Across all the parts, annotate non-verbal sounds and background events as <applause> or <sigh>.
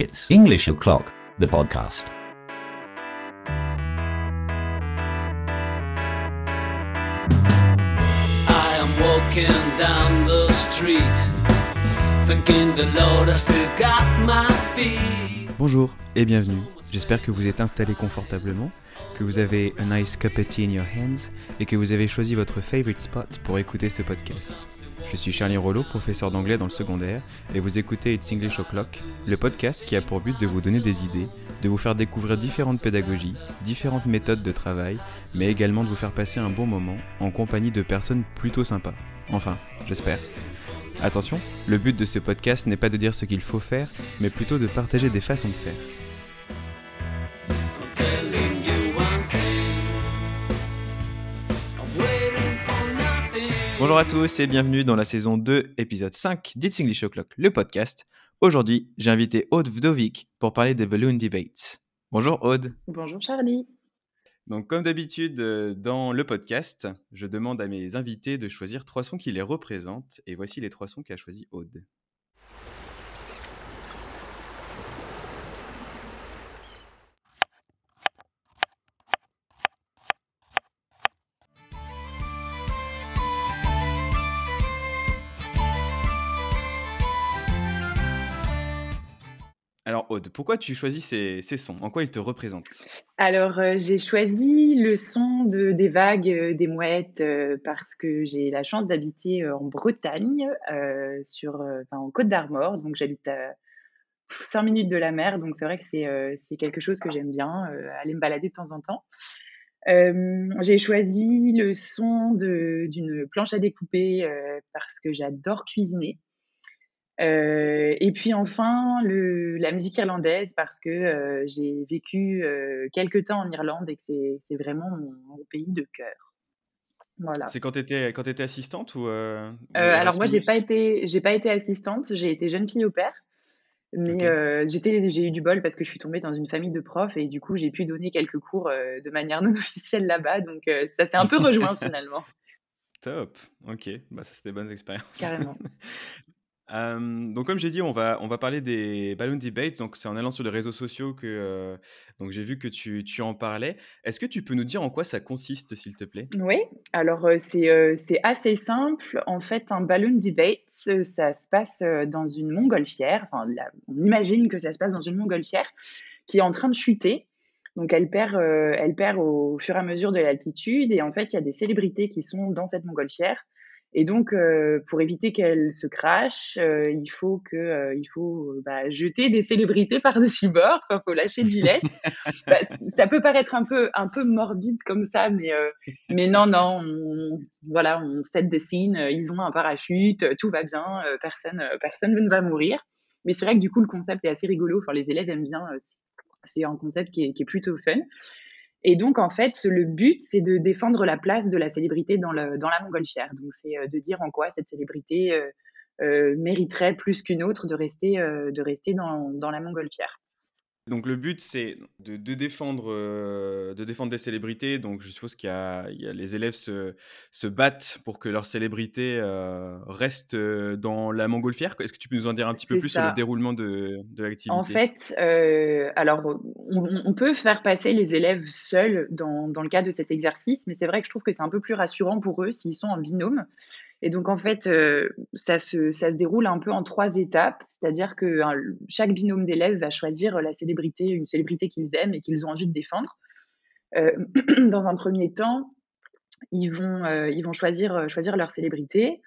It's English O'Clock, the podcast. I am walking down the street, thinking the Lord has still got my feet. Bonjour et bienvenue. J'espère que vous êtes installé confortablement, que vous avez a nice cup of tea in your hands et que vous avez choisi votre favorite spot pour écouter ce podcast. Je suis Charlie Rollo, professeur d'anglais dans le secondaire, et vous écoutez It's English O'Clock, le podcast qui a pour but de vous donner des idées, de vous faire découvrir différentes pédagogies, différentes méthodes de travail, mais également de vous faire passer un bon moment en compagnie de personnes plutôt sympas. Enfin, j'espère. Attention, le but de ce podcast n'est pas de dire ce qu'il faut faire, mais plutôt de partager des façons de faire. Bonjour à tous et bienvenue dans la saison 2, épisode 5 d'It's English O'Clock, le podcast. Aujourd'hui, j'ai invité Aude Vdovic pour parler des Balloon Debates. Bonjour Aude. Bonjour Charlie. Donc comme d'habitude euh, dans le podcast, je demande à mes invités de choisir trois sons qui les représentent et voici les trois sons qu'a choisi Aude. Alors Aude, pourquoi tu choisis ces, sons? En quoi ils te représentent? Alors euh, j'ai choisi le son de, des vagues, euh, des mouettes, euh, parce que j'ai la chance d'habiter en Bretagne, sur, en Côte d'Armor, donc j'habite à 5 minutes de la mer, donc c'est vrai que c'est quelque chose que j'aime bien, aller me balader de temps en temps. J'ai choisi le son d'une planche à découper parce que j'adore cuisiner. Euh, et puis enfin, le, la musique irlandaise, parce que euh, j'ai vécu euh, quelques temps en Irlande et que c'est vraiment mon, mon pays de cœur. Voilà. C'est quand tu étais, quand étais assistante ou, euh, ou alors moi, j'ai pas été, j'ai pas été assistante, j'ai été jeune fille au père, mais j'étais, j'ai eu du bol parce que je suis tombée dans une famille de profs et du coup, j'ai pu donner quelques cours de manière non <laughs> officielle là-bas, donc ça s'est un peu rejoint <laughs> finalement, Top, ok, bah ça c'est des bonnes expériences. carrément. <laughs> Donc comme j'ai dit, on va, on va parler des Balloon Debates, donc c'est en allant sur les réseaux sociaux que j'ai vu que tu, tu en parlais. Est-ce que tu peux nous dire en quoi ça consiste, s'il te plaît? Oui, alors c'est c'est assez simple. En fait, un balloon debate, ça se passe dans une montgolfière. Enfin, on imagine que ça se passe dans une montgolfière qui est en train de chuter. Donc, elle perd, elle perd au fur et à mesure de l'altitude. Et en fait, il y a des célébrités qui sont dans cette montgolfière. Et donc, euh, pour éviter qu'elle se crache, euh, il faut que, euh, il faut bah, jeter des célébrités par-dessus bord. Enfin, faut lâcher du lest. <laughs> Bah, ça peut paraître un peu, un peu morbide comme ça, mais, mais non, non, on, voilà, on set des scene, euh, ils ont un parachute, tout va bien, personne, personne ne va mourir. Mais c'est vrai que du coup, le concept est assez rigolo. Enfin, les élèves aiment bien. c'est- c'est un concept qui est, qui est plutôt fun. Et donc, en fait, le but, c'est de défendre la place de la célébrité dans, dans la montgolfière. Donc, c'est euh, de dire en quoi cette célébrité euh, euh, mériterait plus qu'une autre de rester, de rester dans, dans la montgolfière. Donc le but c'est de, de défendre, euh, de défendre des célébrités. Donc je suppose qu'il y a, il y a- les élèves se, se battent pour que leur célébrité euh, reste euh, dans la montgolfière. Est-ce que tu peux nous en dire un petit peu plus sur le déroulement de, de l'activité? En fait, euh, alors on, on peut faire passer les élèves seuls dans, dans le cadre de cet exercice, mais c'est vrai que je trouve que c'est un peu plus rassurant pour eux s'ils sont en binôme. Et donc en fait, euh, ça, se, ça se déroule un peu en trois étapes, c'est-à-dire que chaque binôme d'élèves va choisir la célébrité, une célébrité qu'ils aiment et qu'ils ont envie de défendre. Euh, <clears throat> dans un premier temps, ils vont, euh, ils vont choisir, choisir leur célébrité.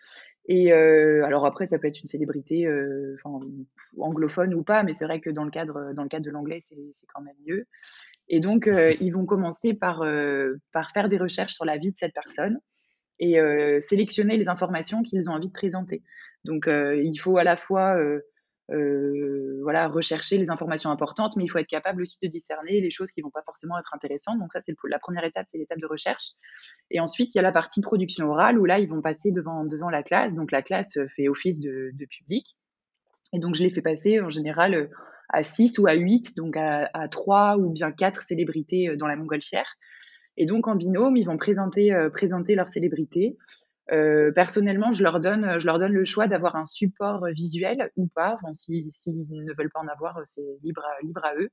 Et alors après, ça peut être une célébrité anglophone ou pas, mais c'est vrai que dans le cadre, dans le cadre de l'anglais, c'est quand même mieux. Et donc, ils vont commencer par, par faire des recherches sur la vie de cette personne et euh, sélectionner les informations qu'ils ont envie de présenter. Donc, euh, il faut à la fois euh, voilà, rechercher les informations importantes, mais il faut être capable aussi de discerner les choses qui vont pas forcément être intéressantes. Donc ça, c'est la première étape, c'est l'étape de recherche. Et ensuite, il y a la partie production orale où là, ils vont passer devant, devant la classe. Donc la classe fait office de, public. Et donc, je les fais passer en général à 6 ou à 8, donc à, à 3 ou bien 4 célébrités dans la montgolfière. Et donc, en binôme, ils vont présenter, euh, présenter leur célébrité. personnellement, je leur donne, je leur donne le choix d'avoir un support visuel ou pas. S'ils ne veulent pas en avoir, c'est libre à, libre à eux.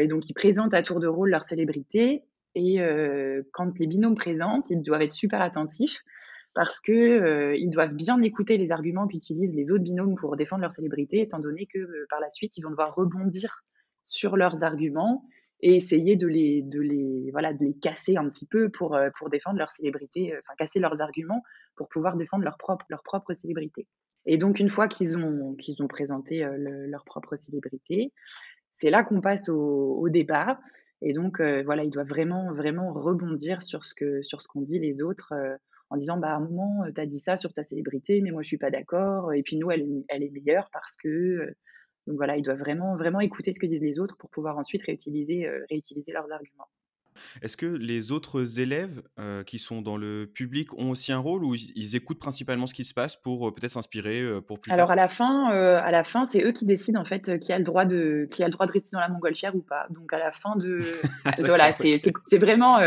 et donc, ils présentent à tour de rôle leur célébrité. Et quand les binômes présentent, ils doivent être super attentifs parce que ils doivent bien écouter les arguments qu'utilisent les autres binômes pour défendre leur célébrité, étant donné que par la suite, ils vont devoir rebondir sur leurs arguments et essayer de les, de les, voilà, de les casser un petit peu pour, euh, pour défendre leur célébrité, euh, enfin casser leurs arguments pour pouvoir défendre leur propre, leur propre célébrité. Et donc, une fois qu'ils ont, qu'ils ont présenté euh, leur propre célébrité, c'est là qu'on passe au, au, débat. Et donc, voilà, ils doivent vraiment, vraiment rebondir sur ce que, sur qu'ont dit les autres en disant, bah, à un moment, tu as dit ça sur ta célébrité, mais moi, je suis pas d'accord. Et puis, nous, elle, elle est meilleure parce que donc voilà, ils doivent vraiment, vraiment écouter ce que disent les autres pour pouvoir ensuite réutiliser, euh, réutiliser leurs arguments. Est-ce que les autres élèves euh, qui sont dans le public ont aussi un rôle ou ils, écoutent principalement ce qui se passe pour euh, peut-être s'inspirer pour plus Alors tard? à la fin, à la fin, c'est eux qui décident en fait qui a le droit de qui a le droit de rester dans la montgolfière ou pas. Donc à la fin de <laughs> voilà, c'est vraiment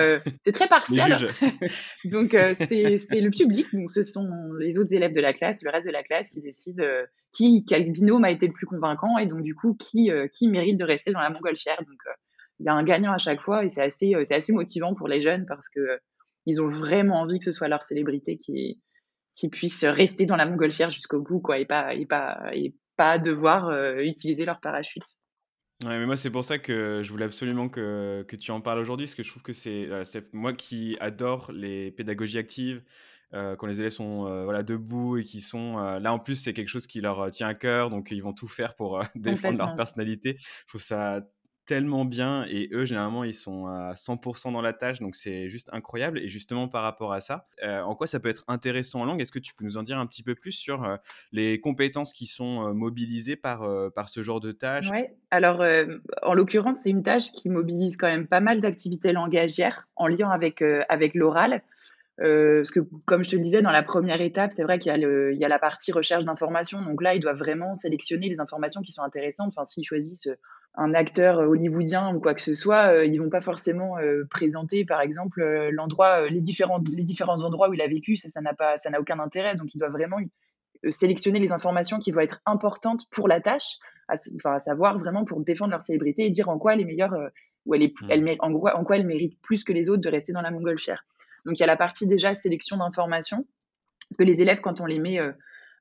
c'est très partiel. <laughs> donc c'est le public, donc ce sont les autres élèves de la classe, le reste de la classe qui décident qui quel binôme a été le plus convaincant et donc du coup qui qui mérite de rester dans la montgolfière. Donc il y a un gagnant à chaque fois et c'est assez, euh, c'est assez motivant pour les jeunes parce que euh, ils ont vraiment envie que ce soit leur célébrité qui, qui puisse rester dans la montgolfière jusqu'au bout, quoi, et pas, et pas, et pas devoir euh, utiliser leur parachute. Ouais, mais moi, c'est pour ça que je voulais absolument que, que tu en parles aujourd'hui, parce que je trouve que c'est moi qui adore les pédagogies actives, quand les élèves sont voilà, debout et qui sont là en plus c'est quelque chose qui leur tient à cœur donc ils vont tout faire pour <laughs> défendre leur personnalité. Je trouve ça tellement bien et eux généralement ils sont à 100% dans la tâche donc c'est juste incroyable. Et justement par rapport à ça euh, en quoi ça peut être intéressant en langue? Est-ce que tu peux nous en dire un petit peu plus sur euh, les compétences qui sont euh, mobilisées par, par ce genre de tâche? Ouais, alors en l'occurrence c'est une tâche qui mobilise quand même pas mal d'activités langagières en lien avec, avec l'oral parce que, comme je te le disais, dans la première étape, c'est vrai qu'il y, a il y a la partie recherche d'informations. Donc là, ils doivent vraiment sélectionner les informations qui sont intéressantes. Enfin, s'ils choisissent un acteur hollywoodien ou quoi que ce soit, euh, ils vont pas forcément euh, présenter, par exemple, euh, l'endroit, les différents, les différents endroits où il a vécu. Ça, ça n'a pas, ça n'a aucun intérêt. Donc, il doit vraiment sélectionner les informations qui vont être importantes pour la tâche, à, enfin, à savoir vraiment pour défendre leur célébrité et dire en quoi elle est meilleure, ou elle est, mmh. elle, en, en quoi elle mérite plus que les autres de rester dans la montgolfière. Donc, il y a la partie déjà sélection d'informations, parce que les élèves, quand on les met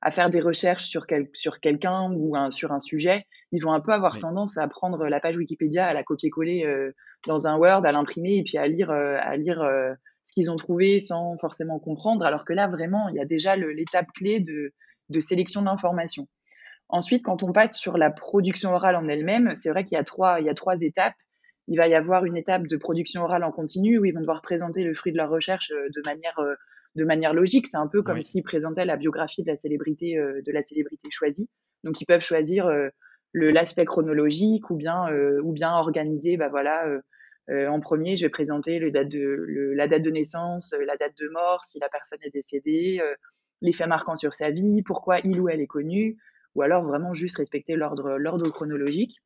à faire des recherches sur, sur quelqu'un ou sur un sujet, ils vont un peu avoir tendance à prendre la page Wikipédia, à la copier-coller euh, dans un Word, à l'imprimer et puis à lire, euh, à lire euh, ce qu'ils ont trouvé sans forcément comprendre. Alors que là, vraiment, il y a déjà l'étape clé de, de sélection d'informations. Ensuite, quand on passe sur la production orale en elle-même, c'est vrai qu'il y a trois, il y a trois étapes. Il va y avoir une étape de production orale en continu où ils vont devoir présenter le fruit de leur recherche de manière de manière logique. C'est un peu comme s'ils présentaient la biographie de la célébrité, euh, de la célébrité choisie. Donc, ils peuvent choisir euh, l'aspect chronologique ou bien, euh, ou bien organiser, bah voilà, en premier, je vais présenter le date de, la date de naissance, la date de mort, si la personne est décédée, les faits marquants sur sa vie, pourquoi il ou elle est connu, ou alors vraiment juste respecter l'ordre chronologique.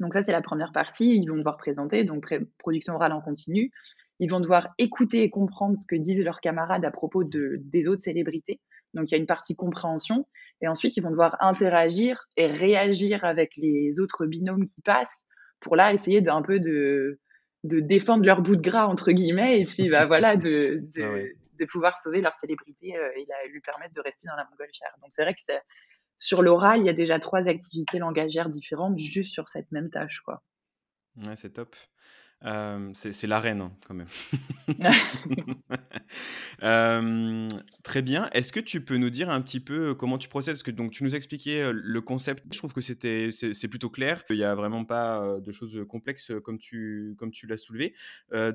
Donc ça, c'est la première partie. Ils vont devoir présenter, donc production orale en continu. Ils vont devoir écouter et comprendre ce que disent leurs camarades à propos de, des autres célébrités. Donc il y a une partie compréhension. Et ensuite, ils vont devoir interagir et réagir avec les autres binômes qui passent pour là essayer d'un peu de, de défendre leur bout de gras, entre guillemets, et puis bah, voilà, de, de, ah de pouvoir sauver leur célébrité euh, et lui permettre de rester dans la montgolfière. Donc c'est vrai que sur l'oral, il y a déjà trois activités langagières différentes juste sur cette même tâche. Quoi. Ouais, c'est top c'est l'arène hein, quand même. <laughs> très bien. Est-ce que tu peux nous dire un petit peu comment tu procèdes? Parce que donc, tu nous expliquais le concept. Je trouve que c'était, c'est, plutôt clair. Il n'y a vraiment pas de choses complexes comme tu, comme tu l'as soulevé.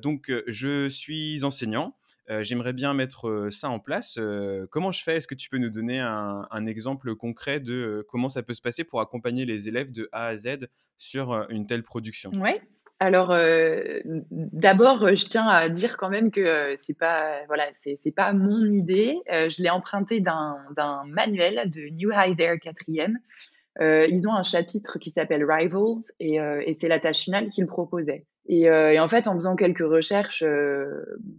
donc, je suis enseignant. J'aimerais bien mettre ça en place. comment je fais? Est-ce que tu peux nous donner un, exemple concret de comment ça peut se passer pour accompagner les élèves de A à Z sur une telle production? Oui. Alors, euh, d'abord, euh, je tiens à dire quand même que euh, c'est pas, voilà, pas mon idée. je l'ai emprunté d'un, manuel de New High There 4e. ils ont un chapitre qui s'appelle Rivals et, c'est la tâche finale qu'ils proposaient. Et, et, en fait, en faisant quelques recherches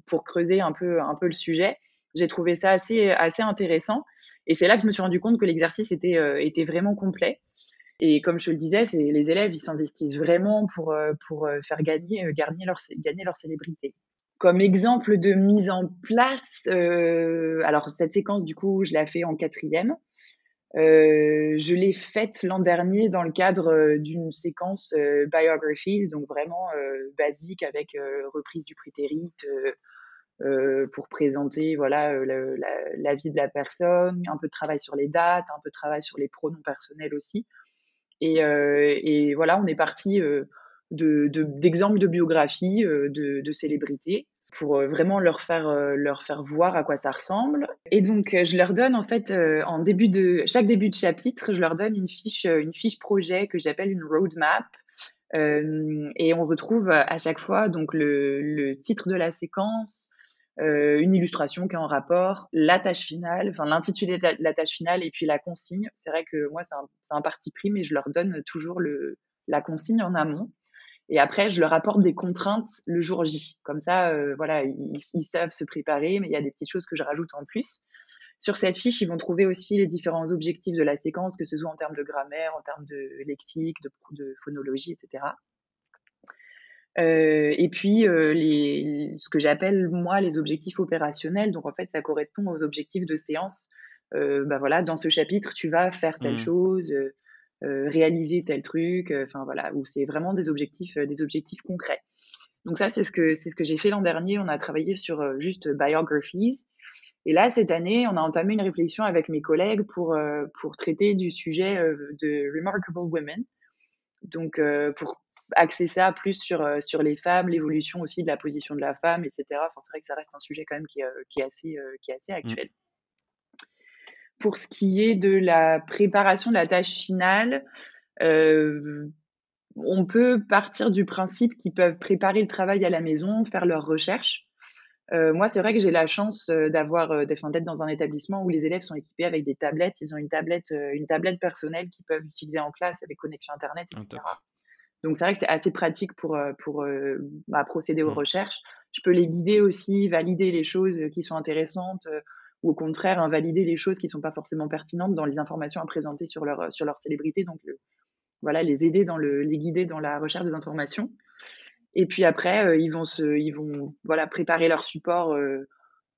pour creuser un peu, un peu le sujet, J'ai trouvé ça assez, assez intéressant. Et c'est là que je me suis rendu compte que l'exercice était, était vraiment complet. Et comme je le disais, les élèves, ils s'investissent vraiment pour, pour faire gagner, gagner, leur, gagner leur célébrité. Comme exemple de mise en place, alors cette séquence, du coup, je l'ai fait en quatrième. Euh, je l'ai faite l'an dernier dans le cadre euh, d'une séquence euh, biographies, donc vraiment basique avec reprise du prétérite pour présenter voilà la, vie de la personne, un peu de travail sur les dates, un peu de travail sur les pronoms personnels aussi. Et, voilà, on est parti d'exemples de, de, biographie de, de célébrités pour euh, vraiment leur faire, euh, leur faire voir à quoi ça ressemble. Et donc, euh, je leur donne en fait, en début de chaque début de chapitre, je leur donne une fiche, une fiche projet que j'appelle une roadmap. et on retrouve à chaque fois donc le, titre de la séquence, une illustration qui est en rapport, la tâche finale, enfin l'intitulé de la, tâche finale et puis la consigne. C'est vrai que moi, c'est un, un, parti pris, mais je leur donne toujours le, la consigne en amont. Et après, je leur apporte des contraintes le jour J. Comme ça, euh, voilà, ils, savent se préparer, mais il y a des petites choses que je rajoute en plus. Sur cette fiche, ils vont trouver aussi les différents objectifs de la séquence, que ce soit en termes de grammaire, en termes de lexique, de, phonologie, etc. Euh, et puis, euh, les, ce que j'appelle, moi, les objectifs opérationnels. Donc, en fait, ça correspond aux objectifs de séance. bah voilà, dans ce chapitre, tu vas faire telle mmh. chose, réaliser tel truc, euh, enfin voilà, où c'est vraiment des objectifs, euh, des objectifs concrets. Donc ça, c'est ce que c'est ce que j'ai fait l'an dernier. On a travaillé sur juste biographies. Et là, cette année, on a entamé une réflexion avec mes collègues pour pour traiter du sujet de remarkable women. Donc pour axer ça plus sur sur les femmes, l'évolution aussi de la position de la femme, etc. Enfin, c'est vrai que ça reste un sujet quand même qui, qui est assez qui est assez mmh. Pour ce qui est de la préparation de la tâche finale, euh, on peut partir du principe qu'ils peuvent préparer le travail à la maison, faire leurs recherches. Euh, moi, c'est vrai que j'ai la chance euh, d'avoir, d'être dans un établissement où les élèves sont équipés avec des tablettes. Ils ont une tablette, une tablette personnelle qu'ils peuvent utiliser en classe avec connexion Internet, etc. Donc, c'est vrai que c'est assez pratique pour, pour bah, procéder aux mmh. recherches. Je peux les guider aussi, valider les choses qui sont intéressantes, ou au contraire invalider les choses qui ne sont pas forcément pertinentes dans les informations à présenter sur leur, sur leur célébrité. Donc, voilà, les aider, dans le, les guider dans la recherche des informations. Et puis après, euh, ils vont, se, ils vont voilà, préparer leur support euh,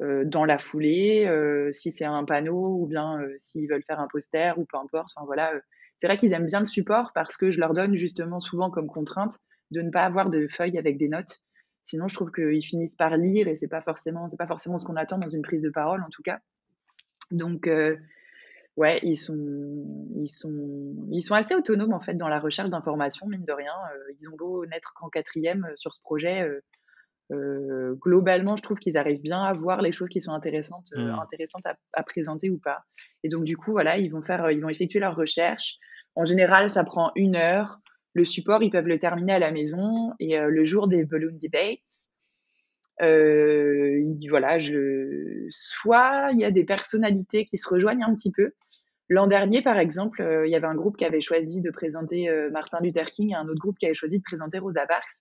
euh, dans la foulée, si c'est un panneau ou bien s'ils veulent faire un poster ou peu importe. Enfin, voilà, c'est vrai qu'ils aiment bien le support parce que je leur donne justement souvent comme contrainte de ne pas avoir de feuilles avec des notes Sinon, je trouve qu'ils finissent par lire et c'est pas forcément, c'est pas forcément ce qu'on attend dans une prise de parole, en tout cas. Donc, euh, ouais, ils sont, ils sont, ils sont assez autonomes en fait dans la recherche d'informations, mine de rien. Euh, ils ont beau n'être qu'en quatrième euh, sur ce projet. globalement, je trouve qu'ils arrivent bien à voir les choses qui sont intéressantes, mmh. intéressantes à, à, présenter ou pas. Et donc, du coup, voilà, ils vont faire, ils vont effectuer leur recherche. En général, ça prend une heure. Le support, ils peuvent le terminer à la maison. Et euh, le jour des balloon debates, euh, voilà, je... soit il y a des personnalités qui se rejoignent un petit peu. L'an dernier, par exemple, euh, il y avait un groupe qui avait choisi de présenter Martin Luther King et un autre groupe qui avait choisi de présenter Rosa Parks.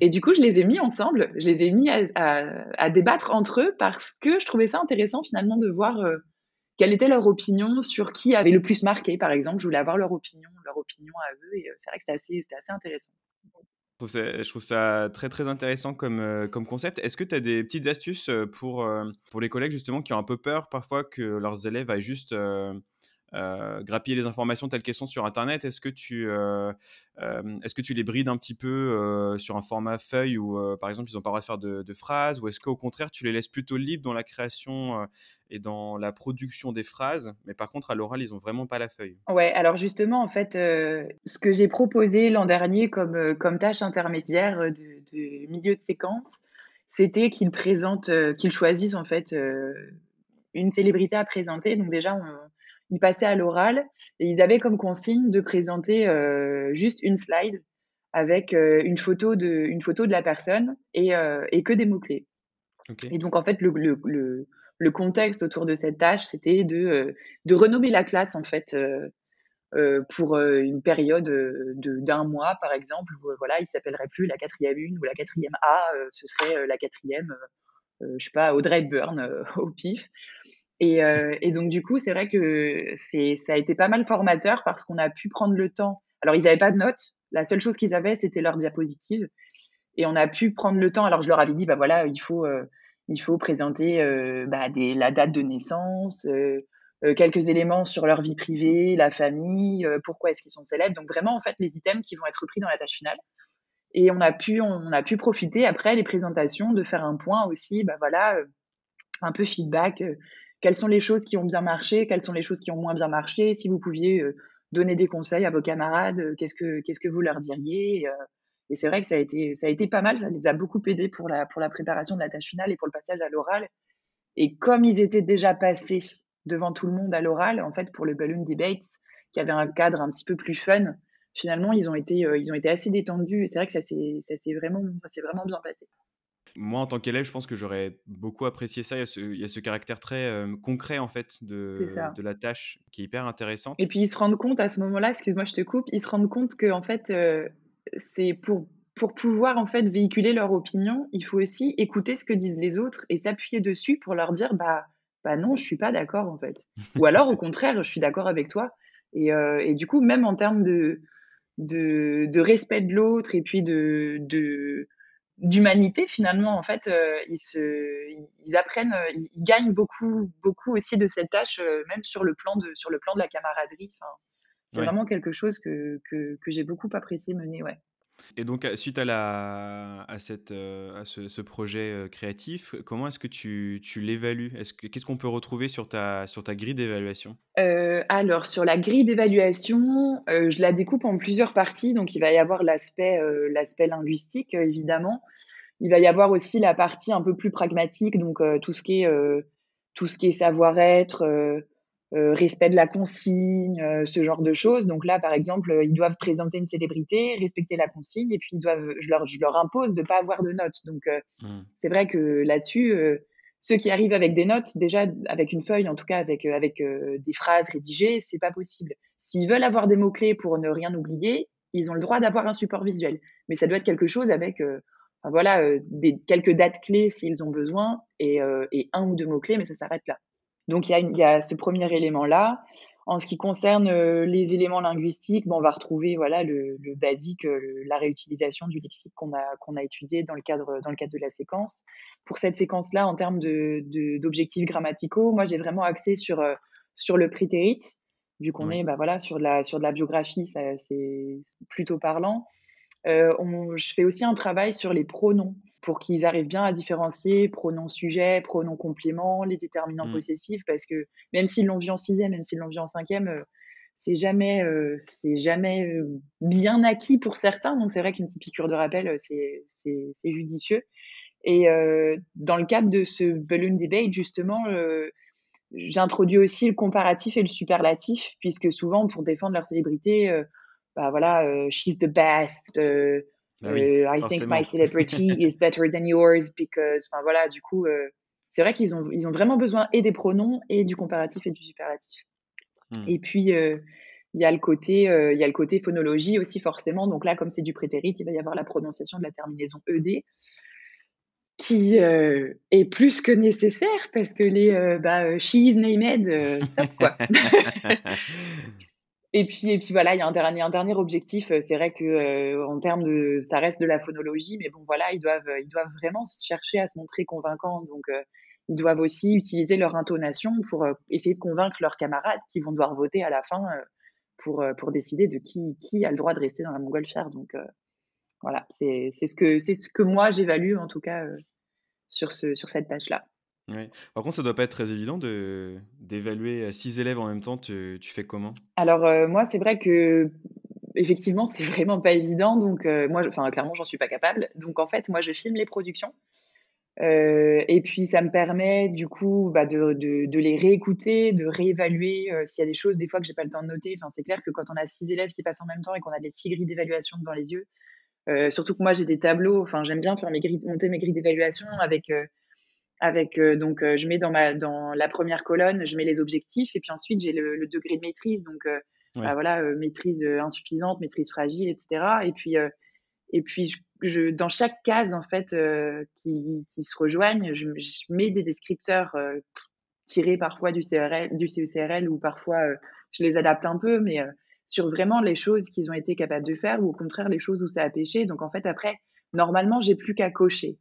Et du coup, je les ai mis ensemble, je les ai mis à, débattre entre eux parce que je trouvais ça intéressant finalement de voir quelle était leur opinion sur qui avait le plus marqué, par exemple? Je voulais avoir leur opinion, leur opinion à eux, et euh, c'est vrai que c'était assez, assez intéressant. Je trouve, ça, très très intéressant comme, euh, comme concept. Est-ce que tu as des petites astuces euh, pour, pour les collègues justement qui ont un peu peur parfois que leurs élèves aillent juste grappiller les informations telles qu'elles sont sur Internet Est-ce que, tu, euh, euh, est-ce que tu les brides un petit peu sur un format feuille où, par exemple, ils n'ont pas le droit de faire de, phrases Ou est-ce qu'au contraire, tu les laisses plutôt libres dans la création et dans la production des phrases Mais par contre, à l'oral, ils n'ont vraiment pas la feuille? Ouais, alors justement, en fait, ce que j'ai proposé l'an dernier comme, comme tâche intermédiaire du milieu de séquence, c'était qu'ils présentent, qu'ils choisissent en fait une célébrité à présenter. Donc déjà, on, ils passaient à l'oral et ils avaient comme consigne de présenter euh, juste une slide avec euh, une, photo de, une photo de la personne et, euh, et que des mots-clés. Et donc, en fait, le, le, le, contexte autour de cette tâche, c'était de, de renommer la classe, en fait, pour une période d'un mois, par exemple, où voilà, il s'appellerait plus la quatrième une ou la quatrième A, ce serait la quatrième je sais pas, Audrey Hepburn <laughs> au pif. Et, et, donc, du coup, c'est vrai que ça a été pas mal formateur parce qu'on a pu prendre le temps. Alors, ils n'avaient pas de notes. La seule chose qu'ils avaient, c'était leur diapositive. Et on a pu prendre le temps. Alors, je leur avais dit, bah voilà, il faut, il faut présenter bah, des, la date de naissance, euh, quelques éléments sur leur vie privée, la famille, euh, pourquoi est-ce qu'ils sont célèbres. Donc vraiment, en fait, les items qui vont être pris dans la tâche finale. Et on a pu, on, a pu profiter après les présentations de faire un point aussi, bah voilà, euh, un peu feedback. Quelles sont les choses qui ont bien marché, quelles sont les choses qui ont moins bien marché. Si vous pouviez donner des conseils à vos camarades, qu'est-ce que qu'est-ce que vous leur diriez Et c'est vrai que ça a été ça a été pas mal, ça les a beaucoup aidés pour la pour la préparation de la tâche finale et pour le passage à l'oral. Et comme ils étaient déjà passés devant tout le monde à l'oral, en fait, pour le Balloon Debates, qui avait un cadre un petit peu plus fun. Finalement, ils ont été, euh, ils ont été assez détendus et c'est vrai que ça s'est vraiment, vraiment bien passé. Moi, en tant qu'élève, je pense que j'aurais beaucoup apprécié ça. Il y a ce, il y a ce caractère très euh, concret, en fait, de, de la tâche qui est hyper intéressant. Et puis, ils se rendent compte à ce moment-là, excuse-moi, je te coupe, ils se rendent compte que, en fait, euh, c'est pour, pour pouvoir, en fait, véhiculer leur opinion, il faut aussi écouter ce que disent les autres et s'appuyer dessus pour leur dire, bah, bah non, je suis pas d'accord en fait. Ou alors au contraire, je suis d'accord avec toi. Et, euh, et, du coup, même en termes de, de, de respect de l'autre et puis de, d'humanité finalement, en fait, euh, ils, se, ils apprennent, euh, ils gagnent beaucoup, beaucoup aussi de cette tâche, même sur le plan de, sur le plan de la camaraderie. Enfin, c'est vraiment quelque chose que, que, que j'ai beaucoup apprécié mener, ouais. Et donc, suite à, la, à, cette, à ce, projet créatif, comment est-ce que tu, tu l'évalues? Qu'est-ce qu'on peut retrouver sur ta, sur ta grille d'évaluation? Alors, sur la grille d'évaluation, je la découpe en plusieurs parties. Donc, il va y avoir l'aspect l'aspect linguistique, évidemment. Il va y avoir aussi la partie un peu plus pragmatique, donc tout ce qui est, tout ce qui est savoir-être euh, respect de la consigne, euh, ce genre de choses. Donc là, par exemple, ils doivent présenter une célébrité, respecter la consigne, et puis ils doivent, je leur, je leur impose de pas avoir de notes. Donc euh, mmh. c'est vrai que là-dessus, ceux qui arrivent avec des notes, déjà avec une feuille, en tout cas avec avec des phrases rédigées, c'est pas possible. S'ils veulent avoir des mots clés pour ne rien oublier, ils ont le droit d'avoir un support visuel, mais ça doit être quelque chose avec voilà des quelques dates clés s'ils ont besoin et, et un ou deux mots clés, mais ça s'arrête là. Donc il y a, ce premier élément-là. En ce qui concerne euh, les éléments linguistiques, on va retrouver voilà le, basique, euh, la réutilisation du lexique qu'on a qu'on a étudié dans le cadre dans le cadre de la séquence. Pour cette séquence-là, en termes de, d'objectifs grammaticaux, moi j'ai vraiment axé sur euh, sur le prétérit, vu qu'on est bah, voilà sur de la sur de la biographie, c'est plutôt parlant. je fais aussi un travail sur les pronoms pour qu'ils arrivent bien à différencier pronom sujet, pronom complément, les déterminants mmh. possessifs, parce que même s'ils l'ont vu en sixième, même s'ils l'ont vu en cinquième, euh, c'est jamais, euh, c'est jamais euh, bien acquis pour certains. Donc c'est vrai qu'une petite piqûre de rappel, c'est, c'est, c'est judicieux. Et dans le cadre de ce balloon debate, justement, j'introduis aussi le comparatif et le superlatif, puisque souvent pour défendre leur célébrité, bah voilà, she's the best. Bah euh, I think my celebrity <laughs> is better than yours because, enfin voilà, du coup, euh, c'est vrai qu'ils ont, ils ont vraiment besoin et des pronoms et du comparatif et du superlatif. Hmm. Et puis, euh, il y a le côté, il y a le côté phonologie aussi forcément. Donc là, comme c'est du prétérit, il va y avoir la prononciation de la terminaison ed qui est plus que nécessaire parce que les bah, she is named, stop quoi. <laughs> <laughs> Et puis, et puis voilà, il y a un dernier, un dernier objectif. Euh, c'est vrai que euh, en termes de, ça reste de la phonologie, mais bon voilà, ils doivent, ils doivent vraiment chercher à se montrer convaincants. Donc, euh, ils doivent aussi utiliser leur intonation pour essayer de convaincre leurs camarades qui vont devoir voter à la fin pour, pour décider de qui, qui a le droit de rester dans la montgolfière. Donc voilà, c'est ce que c'est ce que moi j'évalue en tout cas sur ce sur cette tâche là. Par contre, ça doit pas être très évident de d'évaluer six élèves en même temps. Tu, tu fais comment? Alors moi, c'est vrai que effectivement, c'est vraiment pas évident. Donc moi, enfin clairement, j'en suis pas capable. Donc en fait, moi, je filme les productions. et puis ça me permet du coup bah, de, de, de, les réécouter, de réévaluer s'il y a des choses des fois que j'ai pas le temps de noter. Enfin, c'est clair que quand on a six élèves qui passent en même temps et qu'on a des six grilles d'évaluation devant les yeux, surtout que moi j'ai des tableaux. Enfin, j'aime bien faire mes grilles, monter mes grilles d'évaluation avec avec euh, donc euh, je mets dans ma dans la première colonne je mets les objectifs et puis ensuite j'ai le, degré de maîtrise donc euh, bah, voilà maîtrise insuffisante maîtrise fragile etc et puis Et puis, je, dans chaque case, en fait, qui, qui, se rejoignent, je, mets des descripteurs tirés parfois du, CRL, du CECRL ou parfois je les adapte un peu, mais sur vraiment les choses qu'ils ont été capables de faire ou au contraire les choses où ça a pêché. Donc, en fait, après, normalement, j'ai plus qu'à cocher.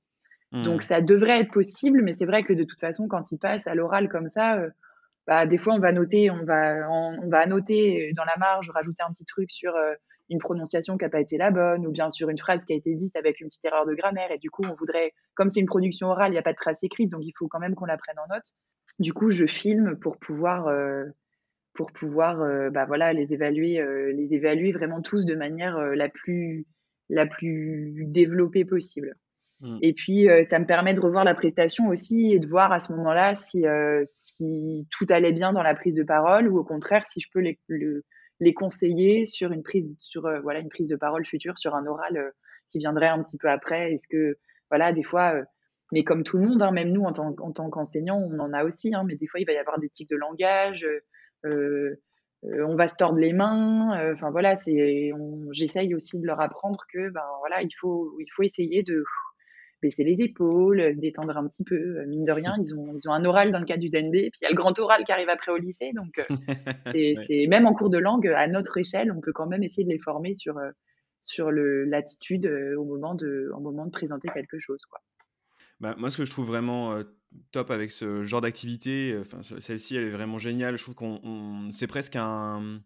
Donc, mmh. ça devrait être possible, mais c'est vrai que de toute façon, quand ils passent à l'oral comme ça, bah, des fois, on va noter, on va, on, va annoter dans la marge, rajouter un petit truc sur une prononciation qui n'a pas été la bonne, ou bien sur une phrase qui a été dite avec une petite erreur de grammaire. Et du coup, on voudrait, comme c'est une production orale, il n'y a pas de trace écrite, donc il faut quand même qu'on la prenne en note. Du coup, je filme pour pouvoir, euh, pour pouvoir, euh, bah voilà, les évaluer, euh, les évaluer vraiment tous de manière la plus, la plus développée possible. Mmh. Et puis, ça me permet de revoir la prestation aussi et de voir à ce moment-là si, si tout allait bien dans la prise de parole ou au contraire si je peux les, le, les conseiller sur une prise sur euh, voilà une prise de parole future sur un oral euh, qui viendrait un petit peu après est-ce que voilà des fois euh, mais comme tout le monde hein, même nous en tant, en qu'enseignants on en a aussi hein, mais des fois il va y avoir des tics de langage on va se tordre les mains enfin voilà c'est j'essaye aussi de leur apprendre que ben voilà il faut il faut essayer de baisser les épaules, se détendre un petit peu. Euh, mine de rien, ils ont, ils ont un oral dans le cadre du DNB, puis il y a le grand oral qui arrive après au lycée. Donc, euh, <laughs> c'est même en cours de langue, à notre échelle, on peut quand même essayer de les former sur, euh, sur l'attitude au, moment de, au moment de présenter quelque chose. Quoi. Bah, moi, ce que je trouve vraiment top avec ce genre d'activité, celle-ci, elle est vraiment géniale. Je trouve qu'on c'est presque un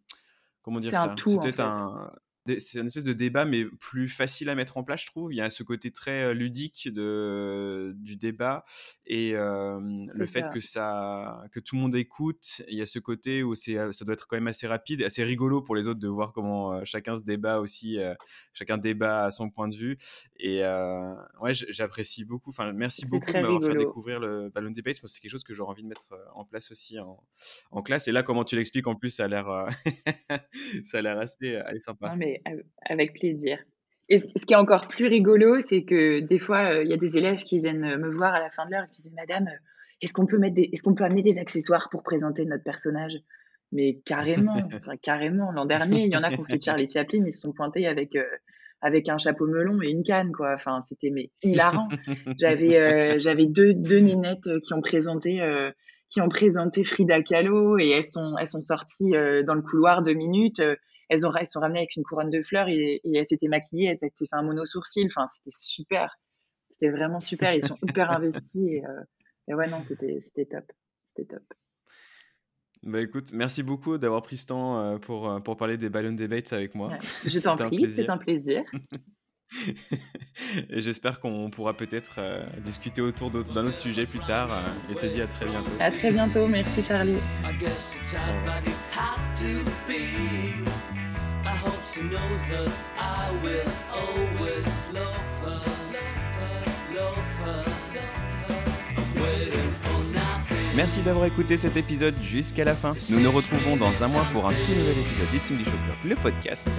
comment dire ça? Un tout, C'est peut-être un c'est un espèce de débat, mais plus facile à mettre en place, je trouve. Il y a ce côté très ludique de, du débat et le fait que, ça, que tout le monde écoute. Il y a ce côté où ça doit être quand même assez rapide, assez rigolo pour les autres de voir comment chacun se débat aussi, chacun débat à son point de vue. Et ouais, j'apprécie beaucoup. Enfin, merci beaucoup de m'avoir fait découvrir le Ballon Debate. C'est quelque chose que j'aurais envie de mettre en place aussi en, en classe. Et là, comment tu l'expliques, en plus, ça a l'air, <laughs> ça a l'air assez, assez sympa avec plaisir. Et ce qui est encore plus rigolo, c'est que des fois, euh, il y a des élèves qui viennent me voir à la fin de l'heure et qui disent Madame, euh, est-ce qu'on peut, mettre est-ce qu'on peut amener des accessoires pour présenter notre personnage? Mais carrément, <laughs> carrément. L'an dernier, il y en a qui ont fait Charlie Chaplin, ils se sont pointés avec, euh, avec un chapeau melon et une canne, quoi. Enfin, c'était mais hilarant. <laughs> j'avais, j'avais deux, deux nénettes qui ont présenté. qui ont présenté Frida Kahlo et elles sont, elles sont sorties dans le couloir deux minutes elles, ont, elles sont ramenées avec une couronne de fleurs et, elles s'étaient maquillées, elles s'étaient fait un mono sourcil. Enfin, c'était super. C'était vraiment super. Ils sont <laughs> hyper investis. Et, euh, ouais, non, c'était top. C'était top. Bah écoute, merci beaucoup d'avoir pris ce temps euh, pour, euh, pour parler des Balloon Debates avec moi. <laughs> je t'en prie, c'est un plaisir. <laughs> et j'espère qu'on pourra peut-être discuter autour d'un autre sujet plus tard. et te dis à très bientôt. À très bientôt, merci Charlie. Merci d'avoir écouté cet épisode jusqu'à la fin. Nous nous retrouvons dans un mois pour un tout nouvel épisode d'It's English Club, le podcast.